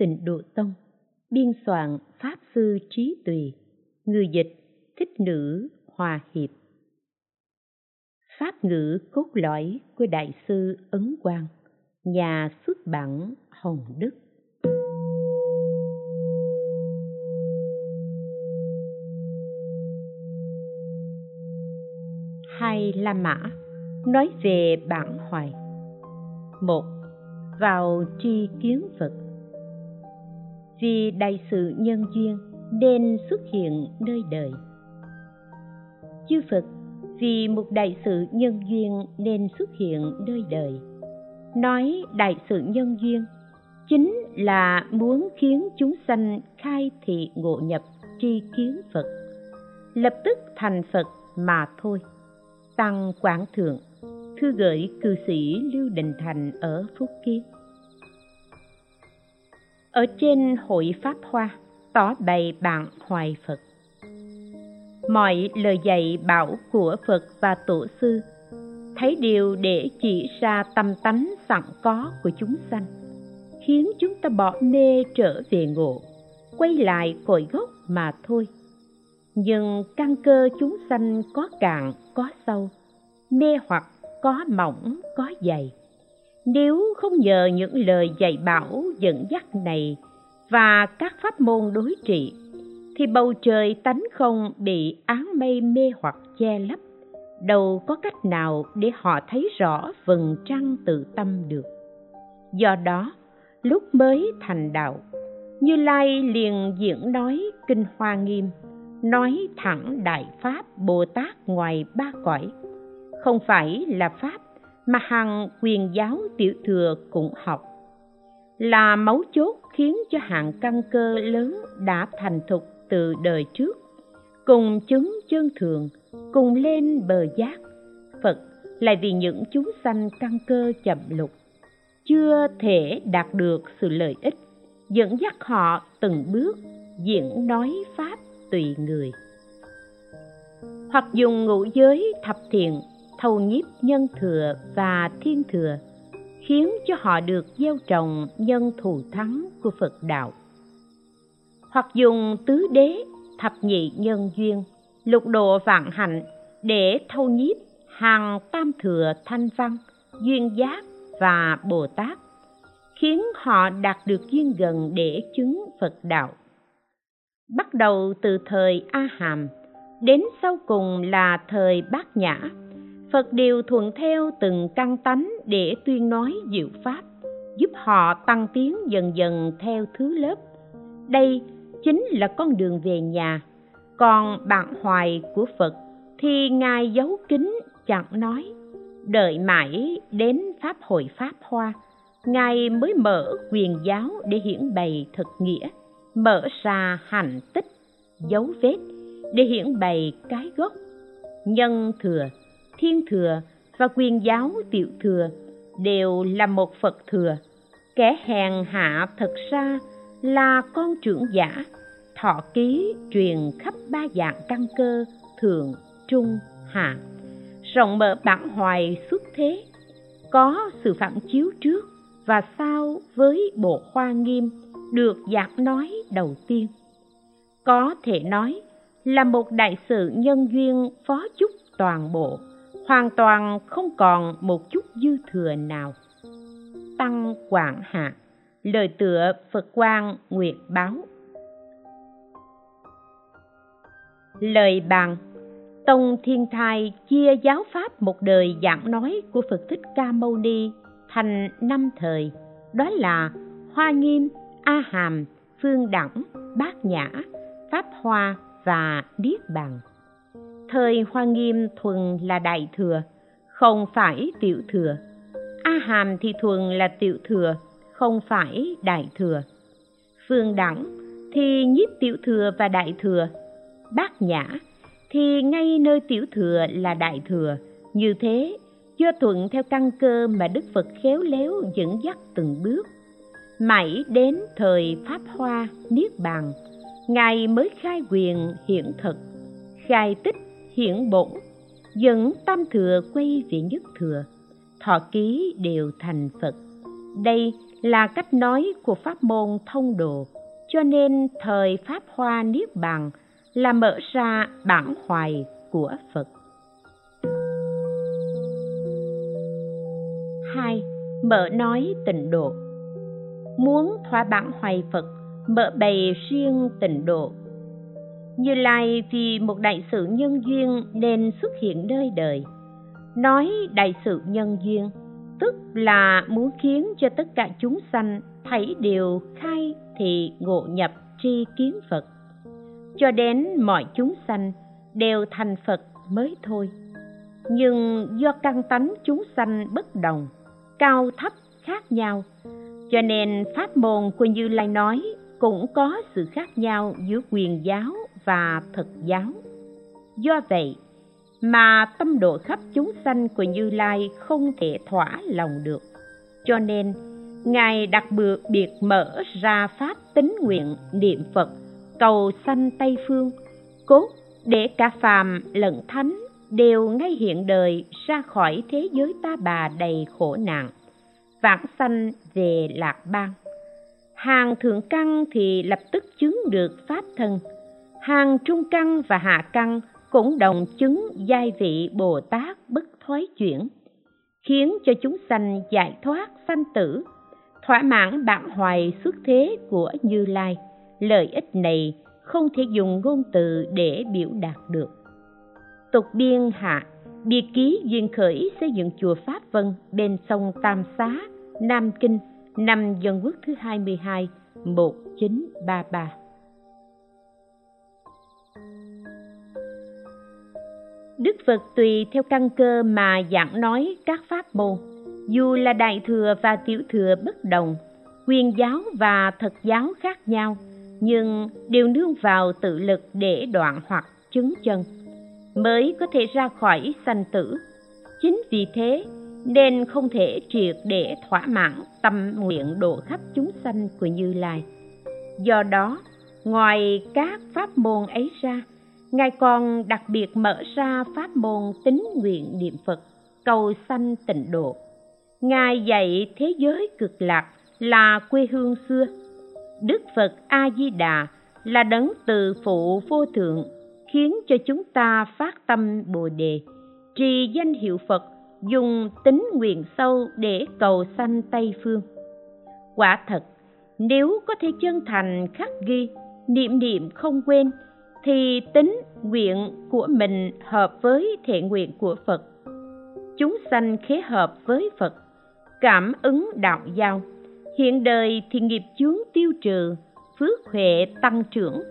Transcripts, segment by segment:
Tịnh Độ Tông, Biên soạn Pháp Sư Trí Tùy, Người dịch Thích Nữ Hòa Hiệp. Pháp ngữ cốt lõi của Đại sư Ấn Quang, Nhà xuất bản Hồng Đức. Hai La Mã nói về bản hoài. Một, vào tri kiến phật vì đại sự nhân duyên nên xuất hiện nơi đời. Chư phật, vì một đại sự nhân duyên nên xuất hiện nơi đời. Nói đại sự nhân duyên chính là muốn khiến chúng sanh khai thị ngộ nhập tri kiến phật, lập tức thành phật mà thôi. Tăng quảng thượng, thư gửi cư sĩ lưu đình thành ở phúc kiến ở trên hội pháp hoa, tỏ bày bạn hoài phật. Mọi lời dạy bảo của phật và tổ sư, thấy điều để chỉ ra tâm tánh sẵn có của chúng sanh, khiến chúng ta bỏ mê trở về ngộ, quay lại cội gốc mà thôi. Nhưng căn cơ chúng sanh có cạn, có sâu, mê hoặc, có mỏng, có dày nếu không nhờ những lời dạy bảo dẫn dắt này và các pháp môn đối trị, thì bầu trời tánh không bị áng mây mê hoặc che lấp. Đâu có cách nào để họ thấy rõ vầng trăng tự tâm được. Do đó, lúc mới thành đạo, như lai liền diễn nói kinh hoa nghiêm, nói thẳng đại pháp bồ tát ngoài ba cõi. Không phải là pháp mà hàng quyền giáo tiểu thừa cũng học. Là mấu chốt khiến cho hạng căn cơ lớn đã thành thục từ đời trước, cùng chứng chân thường, cùng lên bờ giác. Phật lại vì những chúng sanh căn cơ chậm lục, chưa thể đạt được sự lợi ích, dẫn dắt họ từng bước diễn nói pháp tùy người. Hoặc dùng ngũ giới thập thiện thâu nhiếp nhân thừa và thiên thừa, khiến cho họ được gieo trồng nhân thù thắng của phật đạo. Hoặc dùng tứ đế, thập nhị nhân duyên, lục độ vạn hạnh để thâu nhiếp hàng tam thừa thanh văn, duyên giác và bồ tát, khiến họ đạt được duyên gần để chứng phật đạo. Bắt đầu từ thời a hàm, đến sau cùng là thời bát nhã phật đều thuận theo từng căn tánh để tuyên nói diệu pháp, giúp họ tăng tiến dần dần theo thứ lớp. Đây chính là con đường về nhà. Còn bạn hoài của phật thì ngài giấu kín chẳng nói, đợi mãi đến pháp hội pháp hoa, ngài mới mở quyền giáo để hiển bày thực nghĩa, mở ra hành tích, dấu vết để hiển bày cái gốc. Nhân thừa thiên thừa và quyền giáo tiểu thừa đều là một phật thừa. Kẻ hèn hạ thật ra là con trưởng giả, thọ ký truyền khắp ba dạng căn cơ thượng trung, hạ. Rộng mở bản hoài xuất thế, có sự phản chiếu trước và sau với bộ khoa nghiêm được giảng nói đầu tiên. Có thể nói là một đại sự nhân duyên phó chúc toàn bộ hoàn toàn không còn một chút dư thừa nào. Tăng quảng hạ, lời tựa phật quang nguyệt báo. Lời bàn, tông thiên thai chia giáo pháp một đời giảng nói của phật thích ca mâu ni thành năm thời. Đó là hoa nghiêm, a hàm, phương đẳng, bát nhã, pháp hoa và niết bàn thời hoa nghiêm thuần là đại thừa, không phải tiểu thừa. A hàm thì thuần là tiểu thừa, không phải đại thừa. Phương đẳng thì nhiếp tiểu thừa và đại thừa. Bát nhã thì ngay nơi tiểu thừa là đại thừa. Như thế, do thuận theo căn cơ mà đức phật khéo léo dẫn dắt từng bước. Mãi đến thời pháp hoa niết bàn, ngài mới khai quyền hiện thực, khai tích hiển bổn, dẫn tam thừa quay về nhất thừa, thọ ký đều thành phật. Đây là cách nói của pháp môn thông đồ, cho nên thời pháp hoa niết bàn là mở ra bản hoài của phật. Hai, mở nói tịnh độ. Muốn thỏa bản hoài phật, mở bày riêng tịnh độ như lai vì một đại sự nhân duyên nên xuất hiện nơi đời. Nói đại sự nhân duyên, tức là muốn khiến cho tất cả chúng sanh thấy đều khai thì ngộ nhập tri kiến phật. Cho đến mọi chúng sanh đều thành phật mới thôi. Nhưng do căn tánh chúng sanh bất đồng, cao thấp khác nhau, cho nên pháp môn của như lai nói cũng có sự khác nhau giữa quyền giáo và thực giáo. Do vậy mà tâm độ khắp chúng sanh của như lai không thể thỏa lòng được. Cho nên, ngài đặc biệt mở ra pháp tính nguyện niệm phật, cầu sanh tây phương, cốt để cả phàm lẫn thánh đều ngay hiện đời ra khỏi thế giới ta bà đầy khổ nạn, vãng sanh về lạc bang. Hàng thượng căn thì lập tức chứng được pháp thân hàng trung căn và hạ căn cũng đồng chứng giai vị bồ tát bất thoái chuyển khiến cho chúng sanh giải thoát sanh tử thỏa mãn bạn hoài xuất thế của như lai lợi ích này không thể dùng ngôn từ để biểu đạt được tục biên hạ biệt ký duyên khởi xây dựng chùa Pháp Vân bên sông Tam Xá, Nam Kinh, năm Dân Quốc thứ 22, 1933. Đức Phật tùy theo căn cơ mà giảng nói các pháp môn, dù là đại thừa và tiểu thừa bất đồng, quyền giáo và thật giáo khác nhau, nhưng đều nương vào tự lực để đoạn hoặc chứng chân, mới có thể ra khỏi sanh tử. Chính vì thế nên không thể triệt để thỏa mãn tâm nguyện độ khắp chúng sanh của Như Lai. Do đó, ngoài các pháp môn ấy ra, Ngài còn đặc biệt mở ra pháp môn tính nguyện niệm Phật, cầu sanh tịnh độ. Ngài dạy thế giới cực lạc là quê hương xưa. Đức Phật A-di-đà là đấng từ phụ vô thượng, khiến cho chúng ta phát tâm Bồ Đề, trì danh hiệu Phật, dùng tính nguyện sâu để cầu sanh Tây Phương. Quả thật, nếu có thể chân thành khắc ghi, niệm niệm không quên, thì tính nguyện của mình hợp với thiện nguyện của Phật. Chúng sanh khế hợp với Phật, cảm ứng đạo giao. Hiện đời thì nghiệp chướng tiêu trừ, phước huệ tăng trưởng.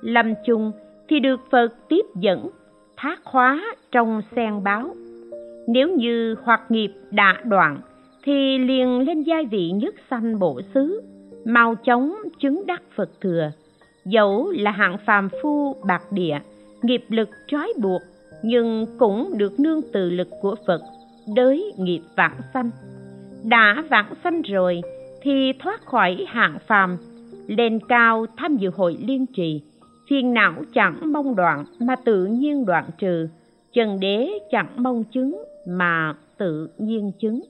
Lâm chung thì được Phật tiếp dẫn, thác hóa trong sen báo. Nếu như hoặc nghiệp đã đoạn, thì liền lên giai vị nhất sanh bổ xứ, mau chóng chứng đắc Phật thừa dẫu là hạng phàm phu, bạc địa, nghiệp lực trói buộc, nhưng cũng được nương từ lực của phật, đới nghiệp vãng sanh. Đã vãng sanh rồi, thì thoát khỏi hạng phàm, lên cao tham dự hội liên trì. Phiền não chẳng mong đoạn mà tự nhiên đoạn trừ trần đế chẳng mong chứng mà tự nhiên chứng.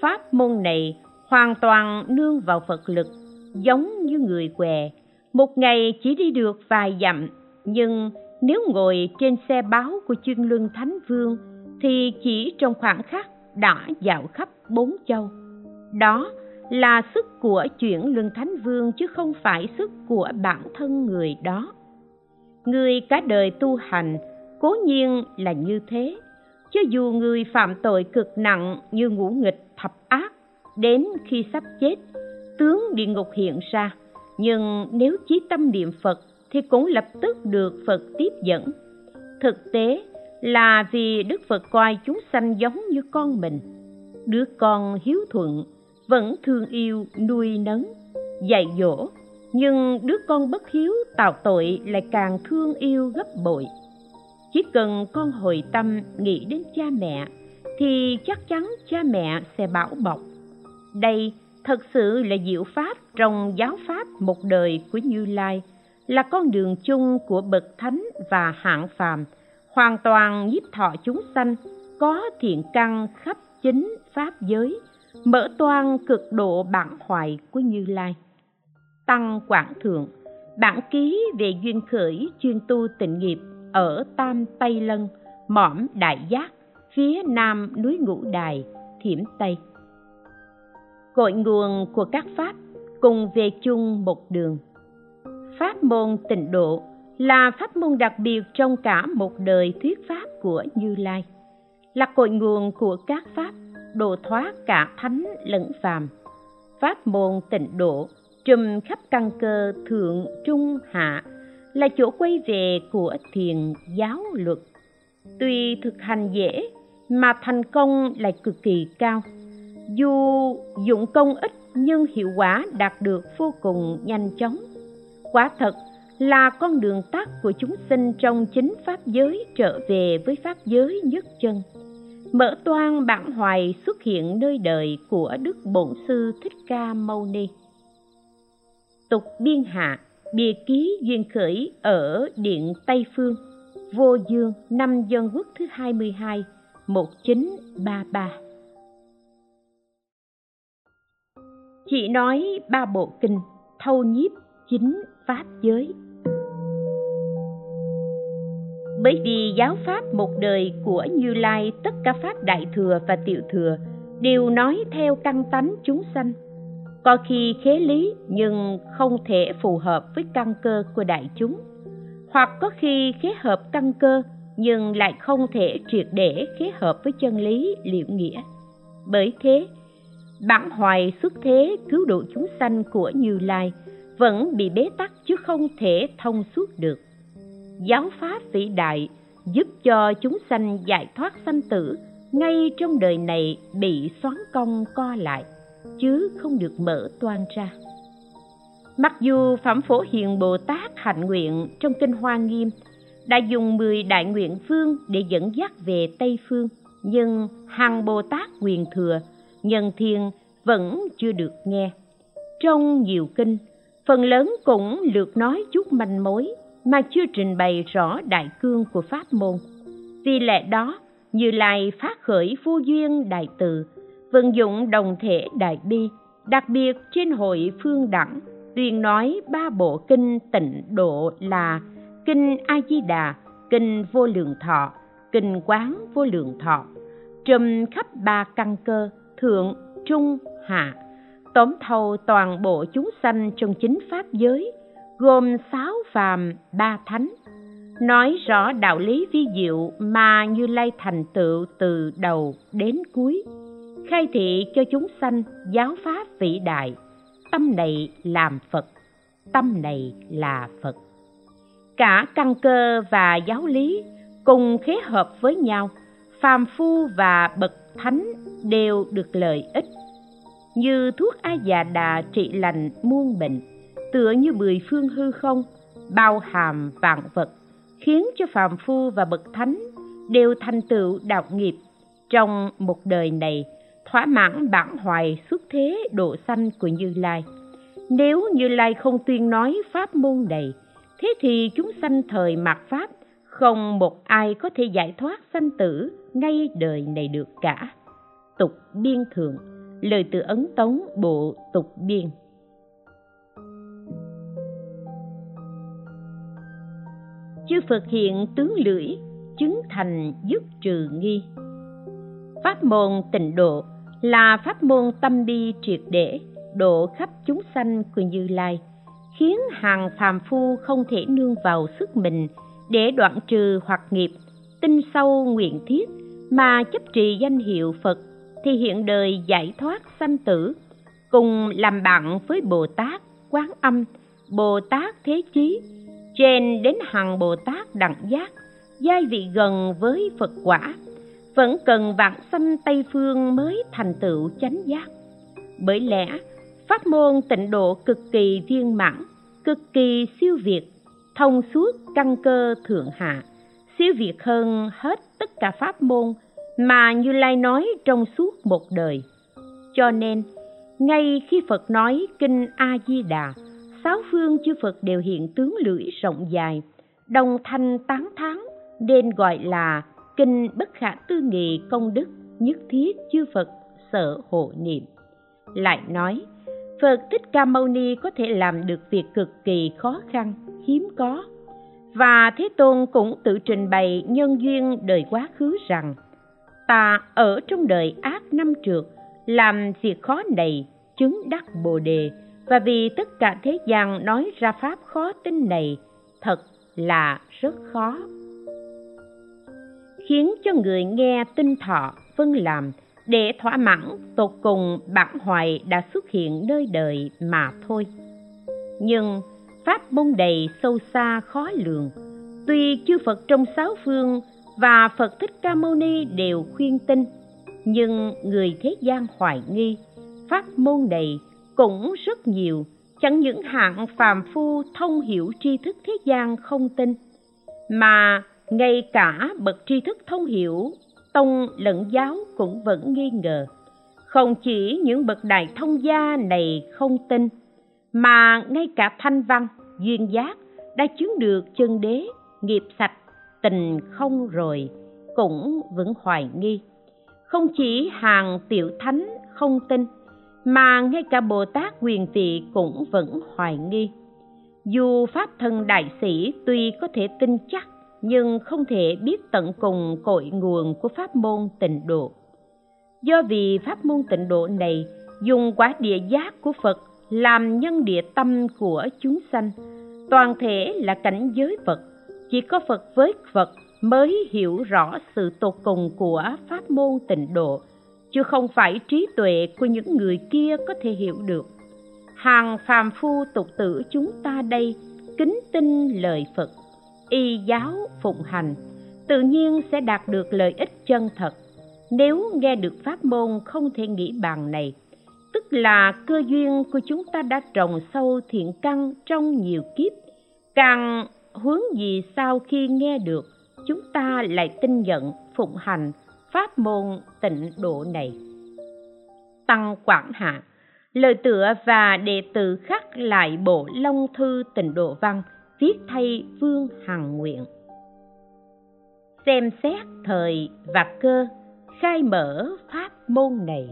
Pháp môn này hoàn toàn nương vào phật lực giống như người què. Một ngày chỉ đi được vài dặm, nhưng nếu ngồi trên xe báo của chuyên luân thánh vương thì chỉ trong khoảng khắc đã dạo khắp bốn châu. Đó là sức của chuyển luân thánh vương chứ không phải sức của bản thân người đó. Người cả đời tu hành cố nhiên là như thế, cho dù người phạm tội cực nặng như ngũ nghịch thập ác đến khi sắp chết tướng địa ngục hiện ra. Nhưng nếu chí tâm niệm phật thì cũng lập tức được phật tiếp dẫn. Thực tế là vì đức phật coi chúng sanh giống như con mình. Đứa con hiếu thuận, vẫn thương yêu, nuôi nấng, dạy dỗ. Nhưng đứa con bất hiếu, tạo tội lại càng thương yêu gấp bội. Chỉ cần con hồi tâm nghĩ đến cha mẹ thì chắc chắn cha mẹ sẽ bảo bọc. Đây thật sự là diệu pháp trong giáo pháp một đời của như lai, là con đường chung của bậc thánh và hạng phàm, hoàn toàn nhiếp thọ chúng sanh, có thiện căn khắp chính pháp giới, mở toan cực độ bản hoài của như lai. Tăng quảng thượng, bản ký về duyên khởi chuyên tu tịnh nghiệp ở tam tây lân mỏm đại giác, phía nam núi ngũ đài, thiểm tây cội nguồn của các pháp cùng về chung một đường. Pháp môn tịnh độ là pháp môn đặc biệt trong cả một đời thuyết pháp của như lai. Là cội nguồn của các pháp độ thoát cả thánh lẫn phàm. Pháp môn tịnh độ trùm khắp căn cơ thượng, trung, hạ là chỗ quay về của thiền giáo luật. Tuy thực hành dễ mà thành công lại cực kỳ cao dù dụng công ít nhưng hiệu quả đạt được vô cùng nhanh chóng. Quả thật là con đường tắt của chúng sinh trong chính pháp giới trở về với pháp giới nhất chân. Mở toan bản hoài xuất hiện nơi đời của đức bổn sư thích ca mâu ni. Tục biên hạ, bìa ký duyên khởi ở điện tây phương, vô dương, năm dân quốc thứ 22 1933 Chị nói ba bộ kinh, thâu nhiếp chính pháp giới. Bởi vì giáo pháp một đời của như lai, tất cả pháp đại thừa và tiểu thừa đều nói theo căn tánh chúng sanh. Có khi khế lý nhưng không thể phù hợp với căn cơ của đại chúng. Hoặc có khi khế hợp căn cơ nhưng lại không thể triệt để khế hợp với chân lý, liệu nghĩa. Bởi thế bản hoài xuất thế, cứu độ chúng sanh của như lai, vẫn bị bế tắc chứ không thể thông suốt được. Giáo pháp vĩ đại giúp cho chúng sanh giải thoát sanh tử, ngay trong đời này bị xoắn cong, co lại, chứ không được mở toan ra. Mặc dù phẩm phổ hiền bồ tát hạnh nguyện trong kinh hoa nghiêm đã dùng 10 đại nguyện phương để dẫn dắt về tây phương, nhưng hàng bồ tát quyền thừa nhân thiên vẫn chưa được nghe. Trong nhiều kinh, phần lớn cũng lược nói chút manh mối mà chưa trình bày rõ đại cương của pháp môn. Vì lẽ đó, như lai phát khởi vô duyên đại từ, vận dụng đồng thể đại bi, đặc biệt trên hội phương đẳng, tuyên nói ba bộ kinh tịnh độ là kinh a di đà kinh vô lượng thọ, kinh quán vô lượng thọ, trùm khắp ba căn cơ thượng, trung, hạ. Tóm thầu toàn bộ chúng sanh trong chính pháp giới, gồm sáu phàm, ba thánh. Nói rõ đạo lý vi diệu mà như lai thành tựu từ đầu đến cuối, khai thị cho chúng sanh giáo pháp vĩ đại. Tâm này làm phật, tâm này là phật. Cả căn cơ và giáo lý cùng khế hợp với nhau, phàm phu và bậc thánh đều được lợi ích. Như thuốc a già đà trị lành muôn bệnh, tựa như mười phương hư không, bao hàm vạn vật, khiến cho phàm phu và bậc thánh đều thành tựu đạo nghiệp. Trong một đời này, thỏa mãn bản hoài xuất thế độ sanh của như lai. Nếu như lai không tuyên nói pháp môn này thế thì chúng sanh thời mạt pháp không một ai có thể giải thoát sanh tử ngay đời này được cả tục biên thượng lời từ ấn tống bộ tục biên chư Phật hiện tướng lưỡi, chứng thành dứt trừ nghi. Pháp môn tịnh độ là pháp môn tâm bi triệt để, độ khắp chúng sanh của Như Lai, khiến hàng phàm phu không thể nương vào sức mình để đoạn trừ hoặc nghiệp, tinh sâu nguyện thiết mà chấp trì danh hiệu Phật thì hiện đời giải thoát sanh tử, cùng làm bạn với Bồ Tát, Quán Âm, Bồ Tát Thế Chí, trên đến hằng bồ tát đẳng giác giai vị gần với phật quả vẫn cần vạn sanh tây phương mới thành tựu chánh giác. Bởi lẽ pháp môn tịnh độ cực kỳ viên mãn cực kỳ siêu việt thông suốt căn cơ thượng hạ. Siêu việt hơn hết tất cả pháp môn mà như lai nói trong suốt một đời. Cho nên ngay khi phật nói kinh a di đà sáu phương chư Phật đều hiện tướng lưỡi rộng dài, đồng thanh tán thán nên gọi là kinh bất khả tư nghị công đức nhất thiết chư Phật sở hộ niệm. Lại nói phật thích ca mâu ni có thể làm được việc cực kỳ khó khăn, hiếm có. Và thế tôn cũng tự trình bày nhân duyên đời quá khứ rằng, ta ở trong đời ác năm trượt, làm việc khó này chứng đắc bồ đề. Và vì tất cả thế gian nói ra pháp khó tin này, thật là rất khó. Khiến cho người nghe tinh thọ phân làm để thỏa mãn, tột cùng bản hoài đã xuất hiện nơi đời mà thôi. Nhưng pháp môn đầy sâu xa khó lường. Tuy chư phật trong sáu phương và phật thích ca mâu ni đều khuyên tin, nhưng người thế gian hoài nghi, pháp môn đầy cũng rất nhiều. Chẳng những hạng phàm phu thông hiểu tri thức thế gian không tin, mà ngay cả bậc tri thức thông hiểu tông lẫn giáo cũng vẫn nghi ngờ. Không chỉ những bậc đại thông gia này không tin, mà ngay cả thanh văn, duyên giác đã chứng được chân đế, nghiệp sạch, tình không rồi, cũng vẫn hoài nghi. Không chỉ hàng tiểu thánh không tin, mà ngay cả bồ tát quyền vị cũng vẫn hoài nghi. Dù pháp thân đại sĩ tuy có thể tin chắc nhưng không thể biết tận cùng cội nguồn của pháp môn tịnh độ. Do vì pháp môn tịnh độ này dùng quả địa giác của phật làm nhân địa tâm của chúng sanh, toàn thể là cảnh giới phật, chỉ có phật với phật mới hiểu rõ sự tột cùng của pháp môn tịnh độ, chứ không phải trí tuệ của những người kia có thể hiểu được. Hàng phàm phu tục tử chúng ta đây kính tin lời phật y giáo phụng hành, tự nhiên sẽ đạt được lợi ích chân thật. Nếu nghe được pháp môn không thể nghĩ bàn này, tức là cơ duyên của chúng ta đã trồng sâu thiện căn trong nhiều kiếp, càng hướng gì sau khi nghe được, chúng ta lại tin nhận phụng hành, pháp môn tịnh độ này. Tăng quảng hạ, lời tựa và đệ tử khắc lại bộ long thư tịnh độ văn viết thay vương hằng nguyện. Xem xét thời và cơ, khai mở pháp môn này.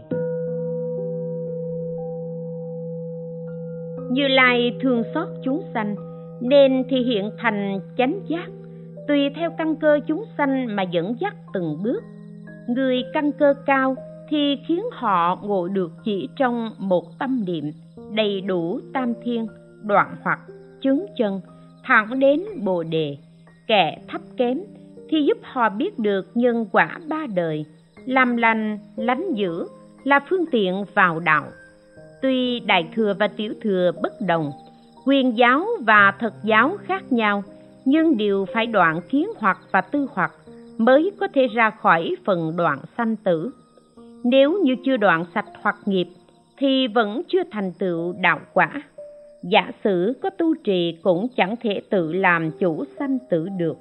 Như lai thương xót chúng sanh, nên thì hiện thành chánh giác. Tùy theo căn cơ chúng sanh mà dẫn dắt từng bước. Người căn cơ cao thì khiến họ ngộ được chỉ trong một tâm niệm đầy đủ tam thiên, đoạn hoặc chứng chân thẳng đến bồ đề, kẻ thấp kém, thì giúp họ biết được nhân quả ba đời, làm lành, lánh dữ, là phương tiện vào đạo. Tuy đại thừa và tiểu thừa bất đồng, quyền giáo và thật giáo khác nhau, nhưng đều phải đoạn kiến hoặc và tư hoặc mới có thể ra khỏi phần đoạn sanh tử. Nếu như chưa đoạn sạch hoặc nghiệp, thì vẫn chưa thành tựu đạo quả giả sử có tu trì cũng chẳng thể tự làm chủ sanh tử được.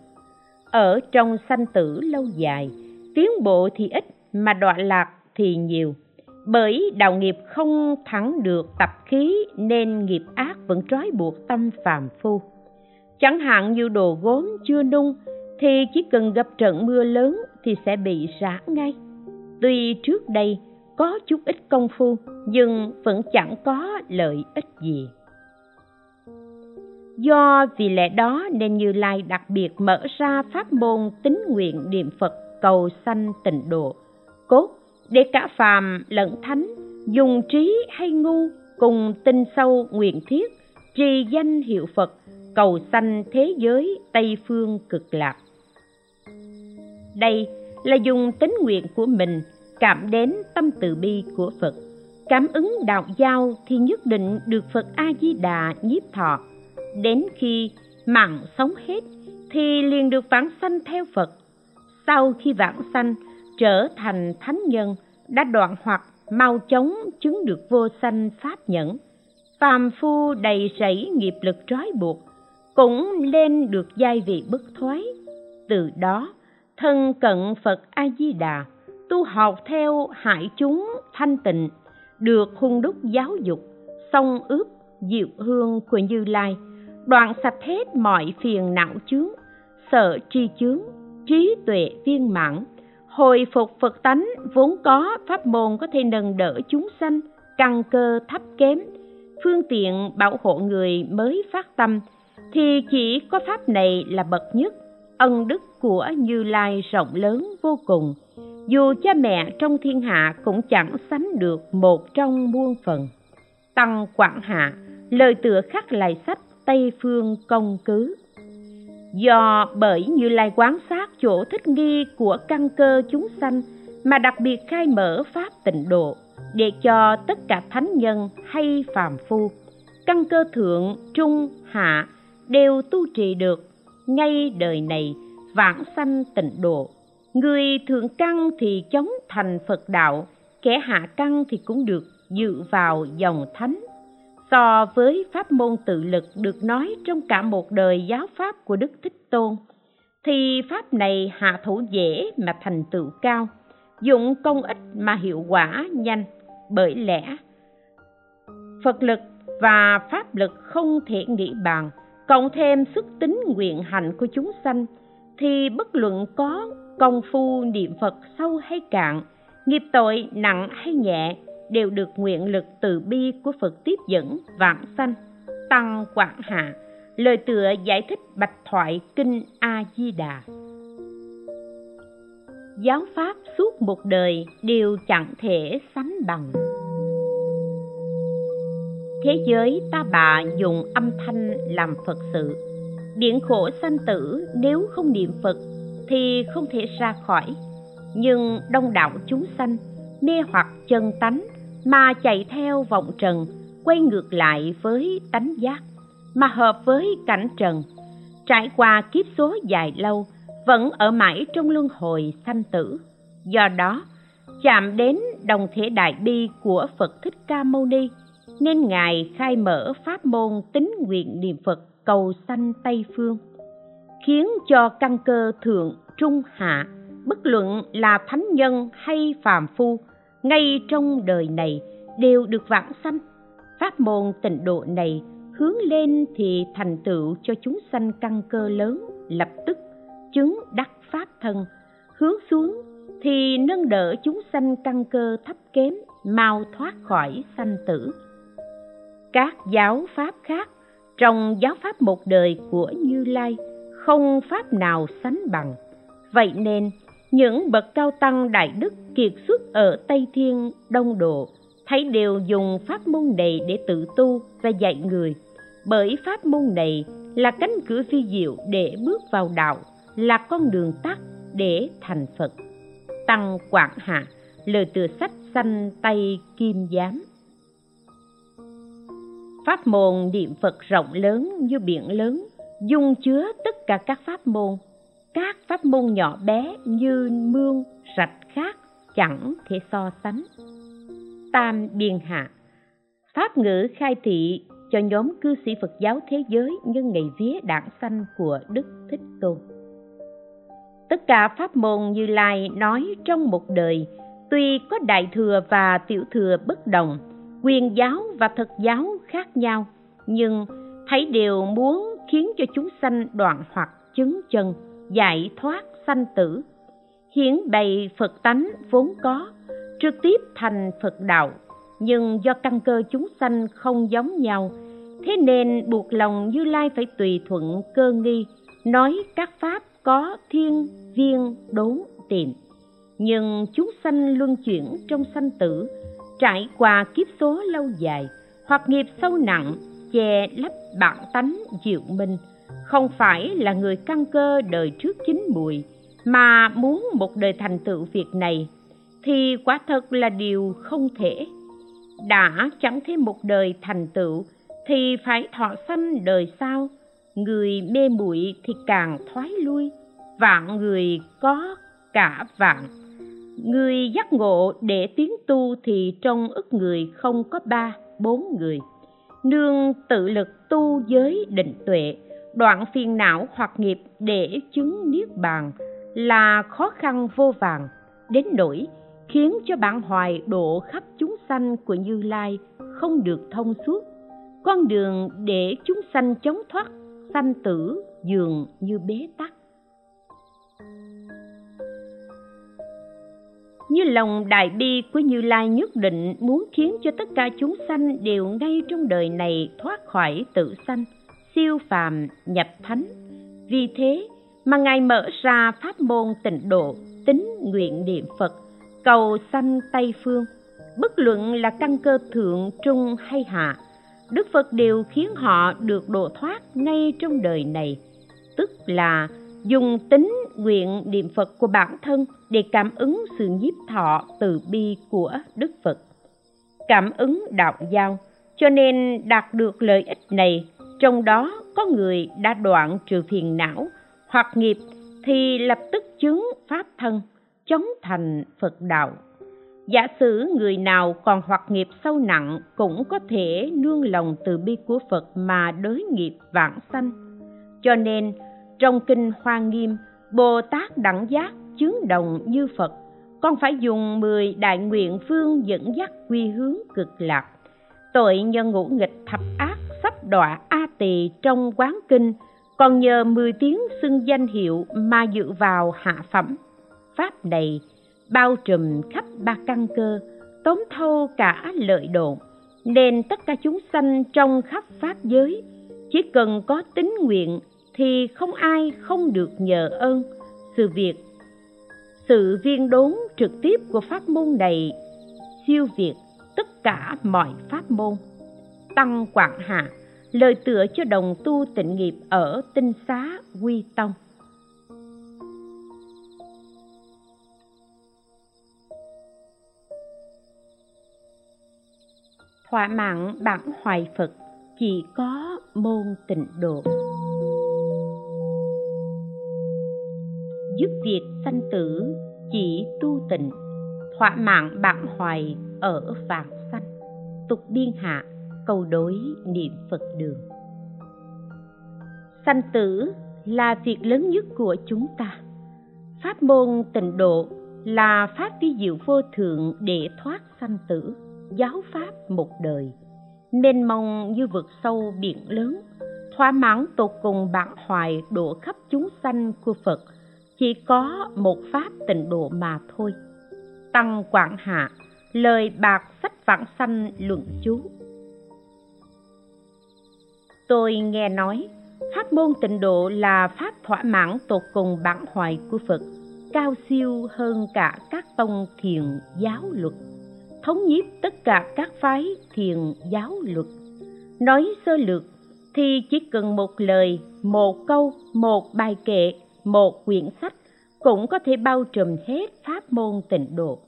Ở trong sanh tử lâu dài, tiến bộ thì ít, mà đọa lạc thì nhiều. Bởi đạo nghiệp không thắng được tập khí nên nghiệp ác vẫn trói buộc tâm phàm phu. Chẳng hạn như đồ gốm chưa nung, thì chỉ cần gặp trận mưa lớn thì sẽ bị rã ngay. Tuy trước đây có chút ít công phu, nhưng vẫn chẳng có lợi ích gì do vì lẽ đó nên như lai đặc biệt mở ra pháp môn tín nguyện niệm phật cầu sanh tịnh độ. Cốt, để cả phàm lẫn thánh, dùng trí hay ngu cùng tinh sâu nguyện thiết, trì danh hiệu phật, cầu sanh thế giới tây phương cực lạc. Đây là dùng tính nguyện của mình cảm đến tâm từ bi của phật. Cảm ứng đạo giao thì nhất định được phật a di đà nhiếp thọ đến khi mạng sống hết thì liền được vãng sanh theo phật. Sau khi vãng sanh, trở thành thánh nhân, đã đoạn hoặc mau chóng chứng được vô sanh pháp nhẫn. Phàm phu đầy rẫy nghiệp lực trói buộc, cũng lên được giai vị bất thoái. Từ đó, thân cận phật a di đà tu học theo hải chúng thanh tịnh, được hung đúc giáo dục, song ướp diệu hương của như lai đoạn sạch hết mọi phiền não chướng, sợ tri chướng, trí tuệ viên mãn. Hồi phục phật tánh, vốn có, pháp môn có thể nâng đỡ chúng sanh, căn cơ thấp kém. Phương tiện bảo hộ người mới phát tâm, thì chỉ có pháp này là bậc nhất. Ân đức của như lai rộng lớn vô cùng. Dù cha mẹ trong thiên hạ cũng chẳng sánh được một trong muôn phần. Tăng quảng hạ, lời tựa khắc lại sách tây phương công cứ. Do bởi như lai quán sát chỗ thích nghi của căn cơ chúng sanh mà đặc biệt khai mở pháp tịnh độ để cho tất cả thánh nhân hay phàm phu, căn cơ thượng, trung, hạ đều tu trì được ngay đời này vãng sanh tịnh độ. Người thượng căn thì chống thành phật đạo, kẻ hạ căn thì cũng được dự vào dòng thánh so với pháp môn tự lực được nói trong cả một đời giáo pháp của đức thích tôn, thì pháp này hạ thủ dễ mà thành tựu cao, dụng công ích mà hiệu quả nhanh. Bởi lẽ, phật lực và pháp lực không thể nghĩ bàn, cộng thêm sức tính nguyện hạnh của chúng sanh, thì bất luận có công phu niệm phật sâu hay cạn, nghiệp tội nặng hay nhẹ đều được nguyện lực từ bi của phật tiếp dẫn, vạn sanh, tăng quảng hạ. Lời tựa giải thích bạch thoại kinh a di đà giáo pháp suốt một đời đều chẳng thể sánh bằng. Thế giới ta bà dùng âm thanh làm phật sự. Biển khổ sanh tử nếu không niệm phật thì không thể ra khỏi. Nhưng đông đảo chúng sanh mê hoặc chân tánh mà chạy theo vọng trần, quay ngược lại với tánh giác, mà hợp với cảnh trần. Trải qua kiếp số dài lâu, vẫn ở mãi trong luân hồi sanh tử. Do đó, chạm đến đồng thể đại bi của phật thích ca mâu ni, nên ngài khai mở pháp môn tính nguyện niệm phật cầu sanh tây phương, khiến cho căn cơ thượng trung hạ, bất luận là thánh nhân hay phàm phu ngay trong đời này đều được vãng sanh. Pháp môn tịnh độ này hướng lên thì thành tựu cho chúng sanh căn cơ lớn lập tức, chứng đắc pháp thân. Hướng xuống thì nâng đỡ chúng sanh căn cơ thấp kém, mau thoát khỏi sanh tử. Các giáo pháp khác trong giáo pháp một đời của như lai không pháp nào sánh bằng. Vậy nên những bậc cao tăng đại đức kiệt xuất ở tây thiên đông độ thấy đều dùng pháp môn này để tự tu và dạy người. Bởi pháp môn này là cánh cửa phi diệu để bước vào đạo, là con đường tắt để thành phật. Tăng quảng hạ, lời từ sách xanh tay kim giám. Pháp môn niệm phật rộng lớn như biển lớn, dung chứa tất cả các pháp môn các pháp môn nhỏ bé như mương, rạch khác chẳng thể so sánh. Tam biên hạ, pháp ngữ khai thị cho nhóm cư sĩ phật giáo thế giới nhân ngày vía đảng sanh của đức thích tôn. Tất cả pháp môn như lai nói trong một đời, tuy có đại thừa và tiểu thừa bất đồng, quyền giáo và thật giáo khác nhau, nhưng thấy đều muốn khiến cho chúng sanh đoạn hoặc chứng chân giải thoát sanh tử. Hiển bày phật tánh vốn có, trực tiếp thành phật đạo. Nhưng do căn cơ chúng sanh không giống nhau, thế nên buộc lòng như lai phải tùy thuận cơ nghi, nói các pháp có thiên, viên, đốn tìm nhưng chúng sanh luân chuyển trong sanh tử, trải qua kiếp số lâu dài, hoặc nghiệp sâu nặng, che lấp bản tánh diệu minh không phải là người căn cơ đời trước chín mùi, mà muốn một đời thành tựu việc này, thì quả thật là điều không thể. Đã chẳng thêm một đời thành tựu, thì phải thọ sanh đời sau. Người mê muội thì càng thoái lui, vạn người có cả vạn. Người giác ngộ để tiến tu thì trong ức người không có ba, bốn người. Nương tự lực tu giới định tuệ đoạn phiền não hoặc nghiệp để chứng niết bàn là khó khăn vô vàng, đến nỗi khiến cho bạn hoài độ khắp chúng sanh của như lai không được thông suốt. Con đường để chúng sanh chống thoát sanh tử dường như bế tắc. Như lòng đại bi của như lai nhất định muốn khiến cho tất cả chúng sanh đều ngay trong đời này thoát khỏi tự sanh siêu phàm nhập thánh. Vì thế mà ngài mở ra pháp môn tịnh độ, tính nguyện niệm phật, cầu sanh tây phương. Bất luận là căn cơ thượng, trung hay hạ, đức phật đều khiến họ được độ thoát ngay trong đời này. Tức là dùng tính nguyện niệm phật của bản thân để cảm ứng sự nhiếp thọ từ bi của đức phật. Cảm ứng đạo giao, cho nên đạt được lợi ích này trong đó có người đã đoạn trừ phiền não hoặc nghiệp thì lập tức chứng pháp thân, chống thành phật đạo. Giả sử người nào còn hoặc nghiệp sâu nặng cũng có thể nương lòng từ bi của phật mà đối nghiệp vãng sanh. Cho nên, trong kinh hoa nghiêm, bồ tát đẳng giác chứng đồng như phật, con phải dùng mười đại nguyện phương dẫn dắt quy hướng cực lạc, tội nhân ngũ nghịch thập ác sắp đọa a tỳ trong quán kinh, còn nhờ mười tiếng xưng danh hiệu mà dự vào hạ phẩm. Pháp này bao trùm khắp ba căn cơ, tóm thâu cả lợi độ nên tất cả chúng sanh trong khắp pháp giới, chỉ cần có tính nguyện thì không ai không được nhờ ơn. Sự việc, sự viên đốn trực tiếp của pháp môn này, siêu việt tất cả mọi pháp môn tăng quảng hạ lời tựa cho đồng tu tịnh nghiệp ở tinh xá, quy tông. Thỏa mãn bản hoài phật, chỉ có môn tịnh độ. Giúp việc sanh tử, chỉ tu tịnh, thỏa mãn bản hoài ở vạn sanh, tục biên hạ câu đối niệm phật đường. Sanh tử là việc lớn nhất của chúng ta. Pháp môn tịnh độ là pháp vi diệu vô thượng để thoát sanh tử, giáo pháp một đời. Mênh mông như vực sâu biển lớn, thỏa mãn tột cùng bản hoài độ khắp chúng sanh của phật, chỉ có một pháp tịnh độ mà thôi. Tăng quảng hạ, lời bạc sách vãng sanh luận chú tôi nghe nói, pháp môn tịnh độ là pháp thỏa mãn tột cùng bản hoài của phật, cao siêu hơn cả các tông thiền giáo luật, thống nhiếp tất cả các phái thiền giáo luật. Nói sơ lược thì chỉ cần một lời, một câu, một bài kệ, một quyển sách cũng có thể bao trùm hết pháp môn tịnh độ.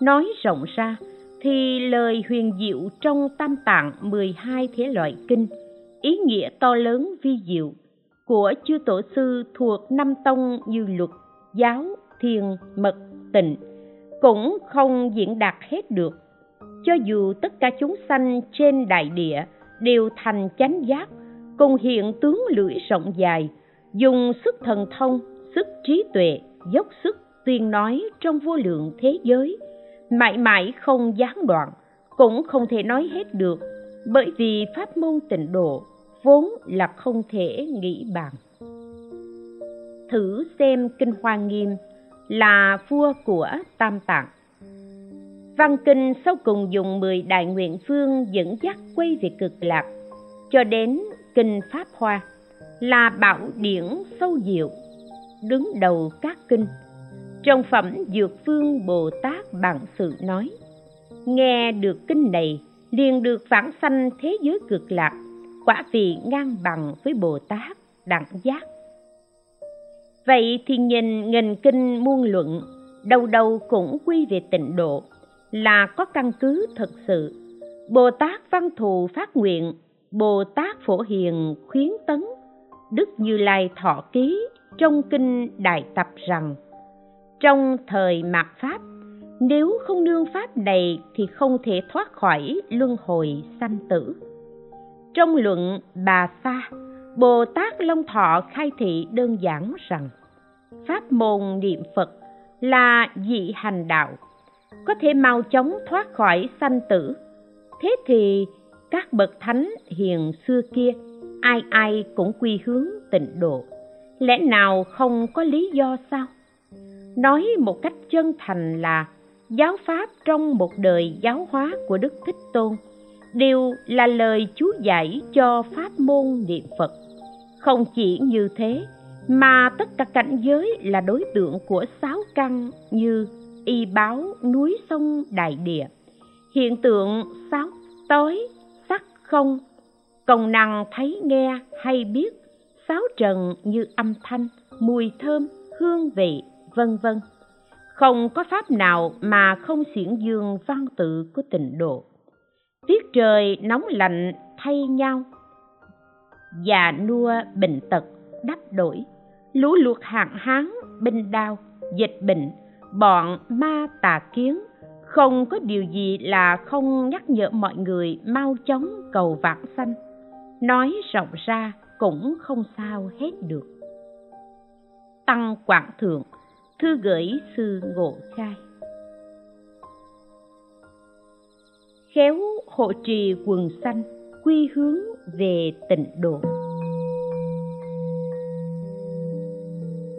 Nói rộng ra thì lời huyền diệu trong tam tạng 12 thế loại kinh ý nghĩa to lớn vi diệu của chư tổ sư thuộc năm tông như luật, giáo, thiền, mật, tịnh cũng không diễn đạt hết được. Cho dù tất cả chúng sanh trên đại địa đều thành chánh giác, cùng hiện tướng lưỡi rộng dài, dùng sức thần thông, sức trí tuệ, dốc sức tuyên nói trong vô lượng thế giới, mãi mãi không gián đoạn, cũng không thể nói hết được, bởi vì pháp môn tịnh độ vốn là không thể nghĩ bàn. Thử xem kinh hoa nghiêm là vua của tam tạng. Văn kinh sau cùng dùng 10 đại nguyện phương dẫn dắt quay về cực lạc, cho đến kinh pháp hoa, là bảo điển sâu diệu, đứng đầu các kinh. Trong phẩm dược phương bồ tát bằng sự nói, nghe được kinh này, liền được vãng sanh thế giới cực lạc quả vị ngang bằng với bồ tát đẳng giác. Vậy thì nhìn nghìn kinh muôn luận, đâu đâu cũng quy về tịnh độ, là có căn cứ thật sự. Bồ tát văn thù phát nguyện, bồ tát phổ hiền khuyến tấn, đức như lai thọ ký trong kinh đại tập rằng, trong thời mạt pháp, nếu không nương pháp này thì không thể thoát khỏi luân hồi sanh tử trong luận bà sa, bồ tát long thọ khai thị đơn giản rằng, pháp môn niệm phật là dị hành đạo, có thể mau chóng thoát khỏi sanh tử. Thế thì các bậc thánh hiền xưa kia, ai ai cũng quy hướng tịnh độ. Lẽ nào không có lý do sao? Nói một cách chân thành là, giáo pháp trong một đời giáo hóa của đức thích tôn đều là lời chú giải cho pháp môn niệm phật. Không chỉ như thế, mà tất cả cảnh giới là đối tượng của sáu căn như y báo, núi sông, đại địa. Hiện tượng sáu tối, sắc không, công năng thấy nghe hay biết, sáu trần như âm thanh, mùi thơm, hương vị, vân vân. Không có pháp nào mà không xiển dương văn tự của tịnh độ tiết trời nóng lạnh thay nhau. Già nua bệnh tật đắp đổi. Lũ lụt hạn hán binh đao, dịch bệnh. Bọn ma tà kiến. Không có điều gì là không nhắc nhở mọi người mau chóng cầu vãng sanh. Nói rộng ra cũng không sao hết được. Tăng quảng thượng, thư gửi sư ngộ khai. Khéo hộ trì quần xanh quy hướng về tịnh độ.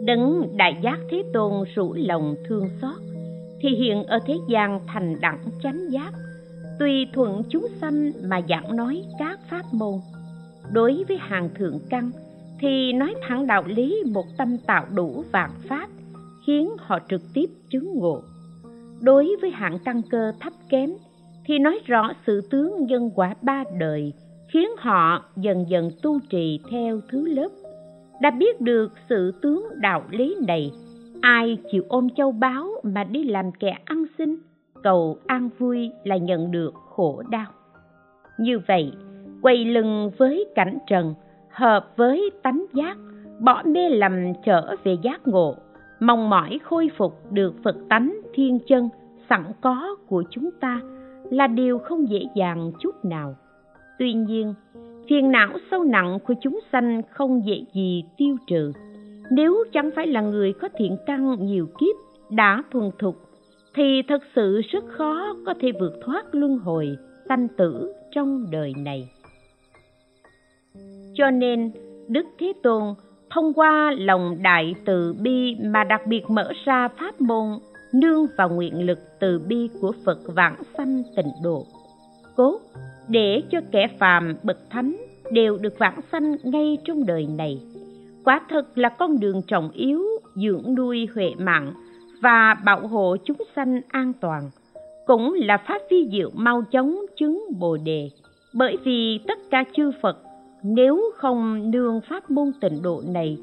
Đấng đại giác thế tôn rủ lòng thương xót, thì hiện ở thế gian thành đẳng chánh giác. Tùy thuận chúng sanh mà giảng nói các pháp môn. Đối với hàng thượng căn, thì nói thẳng đạo lý một tâm tạo đủ vạn pháp, khiến họ trực tiếp chứng ngộ. Đối với hạng căn cơ thấp kém thì nói rõ sự tướng nhân quả ba đời, khiến họ dần dần tu trì theo thứ lớp. Đã biết được sự tướng đạo lý này, ai chịu ôm châu báu mà đi làm kẻ ăn xin, cầu an vui là nhận được khổ đau. Như vậy, quay lưng với cảnh trần, hợp với tánh giác, bỏ mê lầm trở về giác ngộ, mong mỏi khôi phục được phật tánh thiên chân, sẵn có của chúng ta là điều không dễ dàng chút nào. Tuy nhiên, phiền não sâu nặng của chúng sanh không dễ gì tiêu trừ. Nếu chẳng phải là người có thiện căn nhiều kiếp đã thuần thục, thì thật sự rất khó có thể vượt thoát luân hồi sanh tử trong đời này. Cho nên, đức thế tôn thông qua lòng đại từ bi mà đặc biệt mở ra pháp môn nương vào nguyện lực từ bi của phật vãng sanh tịnh độ. Cốt để cho kẻ phàm bậc thánh đều được vãng sanh ngay trong đời này. Quả thật là con đường trọng yếu, dưỡng nuôi huệ mạng và bảo hộ chúng sanh an toàn, cũng là pháp vi diệu mau chóng chứng bồ đề. Bởi vì tất cả chư phật, nếu không nương pháp môn tịnh độ này,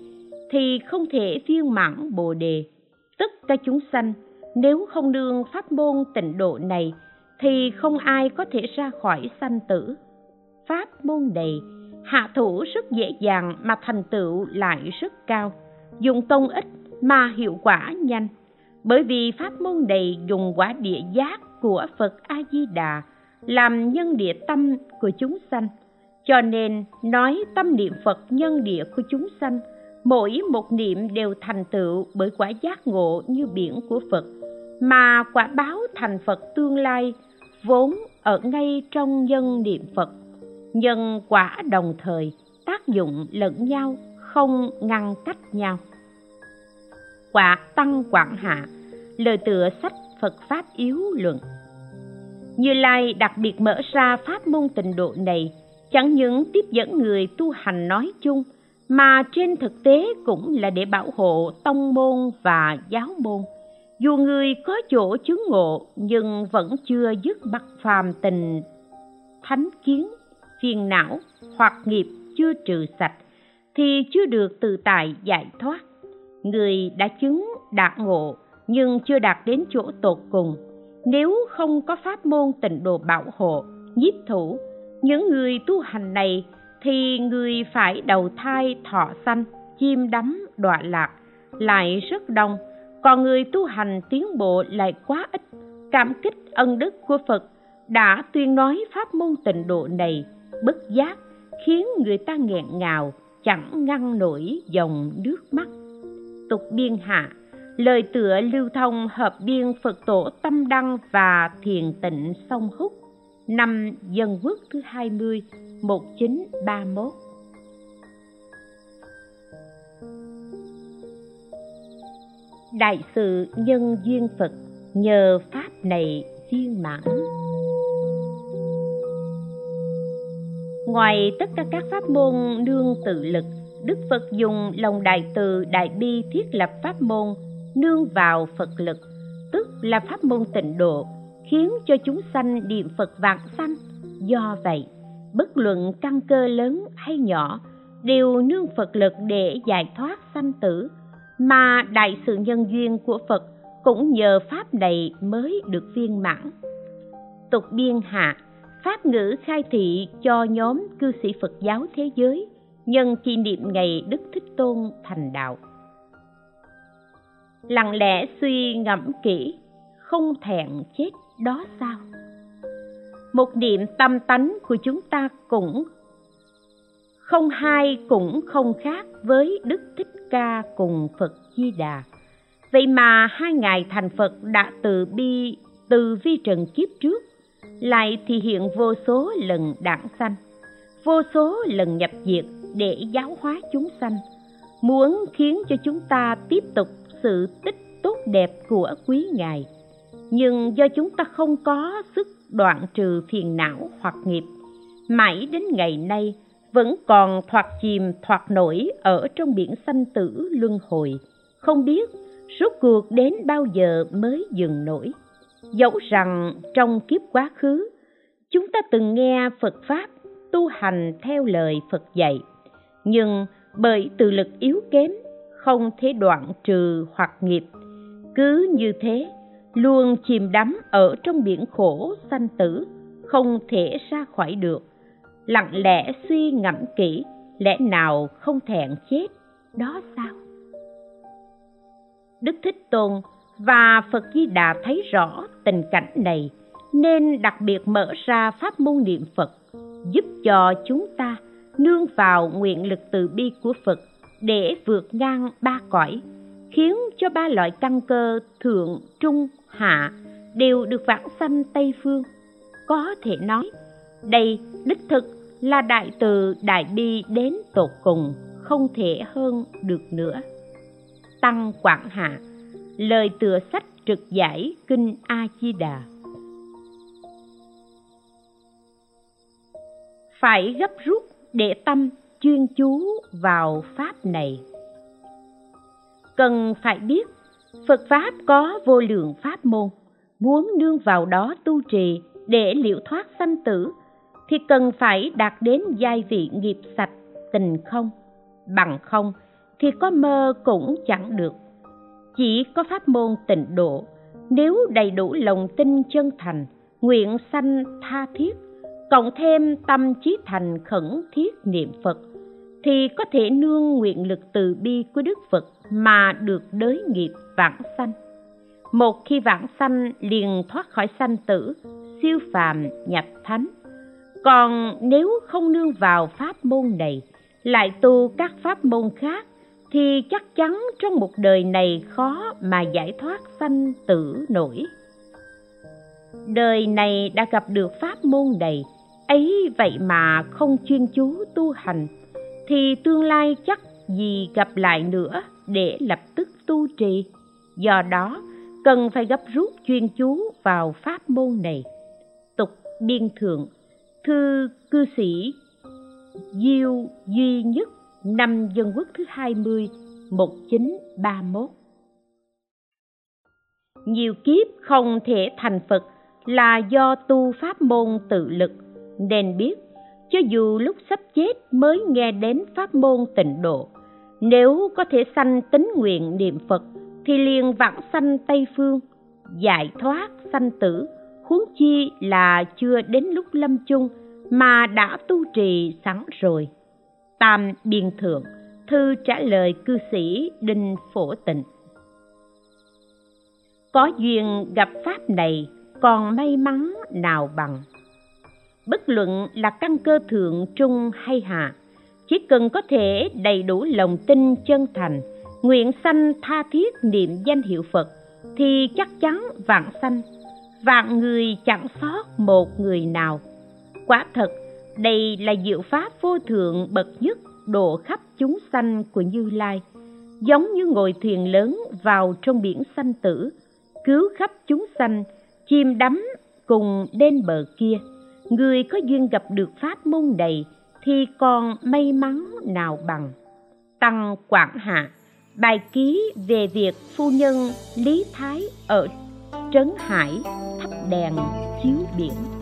thì không thể viên mãn bồ đề. Tất cả chúng sanh nếu không nương pháp môn tịnh độ này, thì không ai có thể ra khỏi sanh tử. Pháp môn này, hạ thủ rất dễ dàng mà thành tựu lại rất cao. Dùng công ít mà hiệu quả nhanh. Bởi vì pháp môn này dùng quả địa giác của phật a di đà làm nhân địa tâm của chúng sanh. Cho nên, nói tâm niệm phật nhân địa của chúng sanh, mỗi một niệm đều thành tựu bởi quả giác ngộ như biển của phật mà quả báo thành phật tương lai vốn ở ngay trong nhân niệm phật. Nhân quả đồng thời tác dụng lẫn nhau, không ngăn cách nhau. Quả tăng quảng hạ, lời tựa sách phật pháp yếu luận. Như lai đặc biệt mở ra pháp môn tịnh độ này, chẳng những tiếp dẫn người tu hành nói chung, mà trên thực tế cũng là để bảo hộ tông môn và giáo môn dù người có chỗ chứng ngộ, nhưng vẫn chưa dứt mặt phàm tình. Thánh kiến, phiền não, hoặc nghiệp chưa trừ sạch, thì chưa được tự tại giải thoát. Người đã chứng đạt ngộ, nhưng chưa đạt đến chỗ tột cùng. Nếu không có pháp môn tịnh độ bảo hộ, nhiếp thủ, những người tu hành này, thì người phải đầu thai thọ sanh, chim đắm đọa lạc, lại rất đông còn người tu hành tiến bộ lại quá ít, cảm kích ân đức của phật đã tuyên nói pháp môn tịnh độ này bất giác khiến người ta nghẹn ngào, chẳng ngăn nổi dòng nước mắt. Tục biên hạ, lời tựa lưu thông hợp biên phật tổ tâm đăng và thiền tịnh sông húc, năm dân quốc thứ 20 1931 Đại sự nhân duyên Phật, nhờ pháp này viên mãn. Ngoài tất cả các pháp môn nương tự lực, đức phật dùng lòng đại từ đại bi thiết lập pháp môn, nương vào phật lực, tức là pháp môn tịnh độ, khiến cho chúng sanh niệm phật vạn sanh. Do vậy, bất luận căn cơ lớn hay nhỏ, đều nương phật lực để giải thoát sanh tử mà đại sự nhân duyên của phật cũng nhờ pháp này mới được viên mãn. Tục biên hạ, pháp ngữ khai thị cho nhóm cư sĩ phật giáo thế giới nhân kỷ niệm ngày đức thích tôn thành đạo. Lặng lẽ suy ngẫm kỹ, không thẹn chết đó sao? Một niệm tâm tánh của chúng ta cũng không hai cũng không khác với đức thích ca cùng phật di đà. Vậy mà hai ngài thành phật đã từ bi, từ vi trần kiếp trước, lại thì hiện vô số lần đảng sanh, vô số lần nhập diệt để giáo hóa chúng sanh, muốn khiến cho chúng ta tiếp tục sự tích tốt đẹp của quý ngài. Nhưng do chúng ta không có sức đoạn trừ phiền não hoặc nghiệp, mãi đến ngày nay vẫn còn thoạt chìm, thoạt nổi ở trong biển sanh tử luân hồi. Không biết rốt cuộc đến bao giờ mới dừng nổi. Dẫu rằng trong kiếp quá khứ, chúng ta từng nghe phật pháp tu hành theo lời phật dạy. Nhưng bởi từ lực yếu kém, không thể đoạn trừ hoặc nghiệp. Cứ như thế luôn chìm đắm ở trong biển khổ sanh tử không thể ra khỏi được lặng lẽ suy ngẫm kỹ, lẽ nào không thẹn chết, đó sao? Đức thích tôn và phật di đà thấy rõ tình cảnh này, nên đặc biệt mở ra pháp môn niệm phật, giúp cho chúng ta nương vào nguyện lực từ bi của phật để vượt ngang ba cõi, khiến cho ba loại căn cơ thượng, trung, hạ đều được vãng sanh tây phương. Có thể nói, đây đích thực là đại từ đại bi đến tột cùng, không thể hơn được nữa. Tăng quảng hạ, lời tựa sách trực giải kinh a di đà phải gấp rút để tâm chuyên chú vào pháp này. Cần phải biết, phật pháp có vô lượng pháp môn, muốn nương vào đó tu trì để liệu thoát sanh tử thì cần phải đạt đến giai vị nghiệp sạch, tình không. Bằng không thì có mơ cũng chẳng được. Chỉ có pháp môn tịnh độ, nếu đầy đủ lòng tin chân thành, nguyện sanh tha thiết, cộng thêm tâm trí thành khẩn thiết niệm phật, thì có thể nương nguyện lực từ bi của đức phật mà được đới nghiệp vãng sanh. Một khi vãng sanh liền thoát khỏi sanh tử, siêu phàm nhập thánh còn nếu không nương vào pháp môn này, lại tu các pháp môn khác, thì chắc chắn trong một đời này khó mà giải thoát sanh tử nổi. Đời này đã gặp được pháp môn này ấy vậy mà không chuyên chú tu hành, thì tương lai chắc gì gặp lại nữa để lập tức tu trì. Do đó, cần phải gấp rút chuyên chú vào pháp môn này. Tục biên thượng thư cư sĩ, diêu duy nhất năm dân quốc thứ 20 1931 Nhiều kiếp không thể thành Phật là do tu pháp môn tự lực. Nên biết, cho dù lúc sắp chết mới nghe đến pháp môn tịnh độ, nếu có thể sanh tính nguyện niệm phật thì liền vãng sanh tây phương, giải thoát sanh tử huống chi là chưa đến lúc lâm chung mà đã tu trì sẵn rồi. Tam biên thượng, thư trả lời cư sĩ đinh phổ tịnh. Có duyên gặp pháp này, còn may mắn nào bằng? Bất luận là căn cơ thượng trung hay hạ, chỉ cần có thể đầy đủ lòng tin chân thành, nguyện sanh tha thiết niệm danh hiệu phật, thì chắc chắn vạn sanh vạn người chẳng sót một người nào. Quả thật, đây là diệu pháp vô thượng bậc nhất độ khắp chúng sanh của như lai. Giống như ngồi thuyền lớn vào trong biển sanh tử, cứu khắp chúng sanh chim đắm cùng đến bờ kia. Người có duyên gặp được pháp môn này thì còn may mắn nào bằng. Tăng quảng hạ, bài ký về việc phu nhân lý thái ở trấn hải thắp đèn chiếu biển.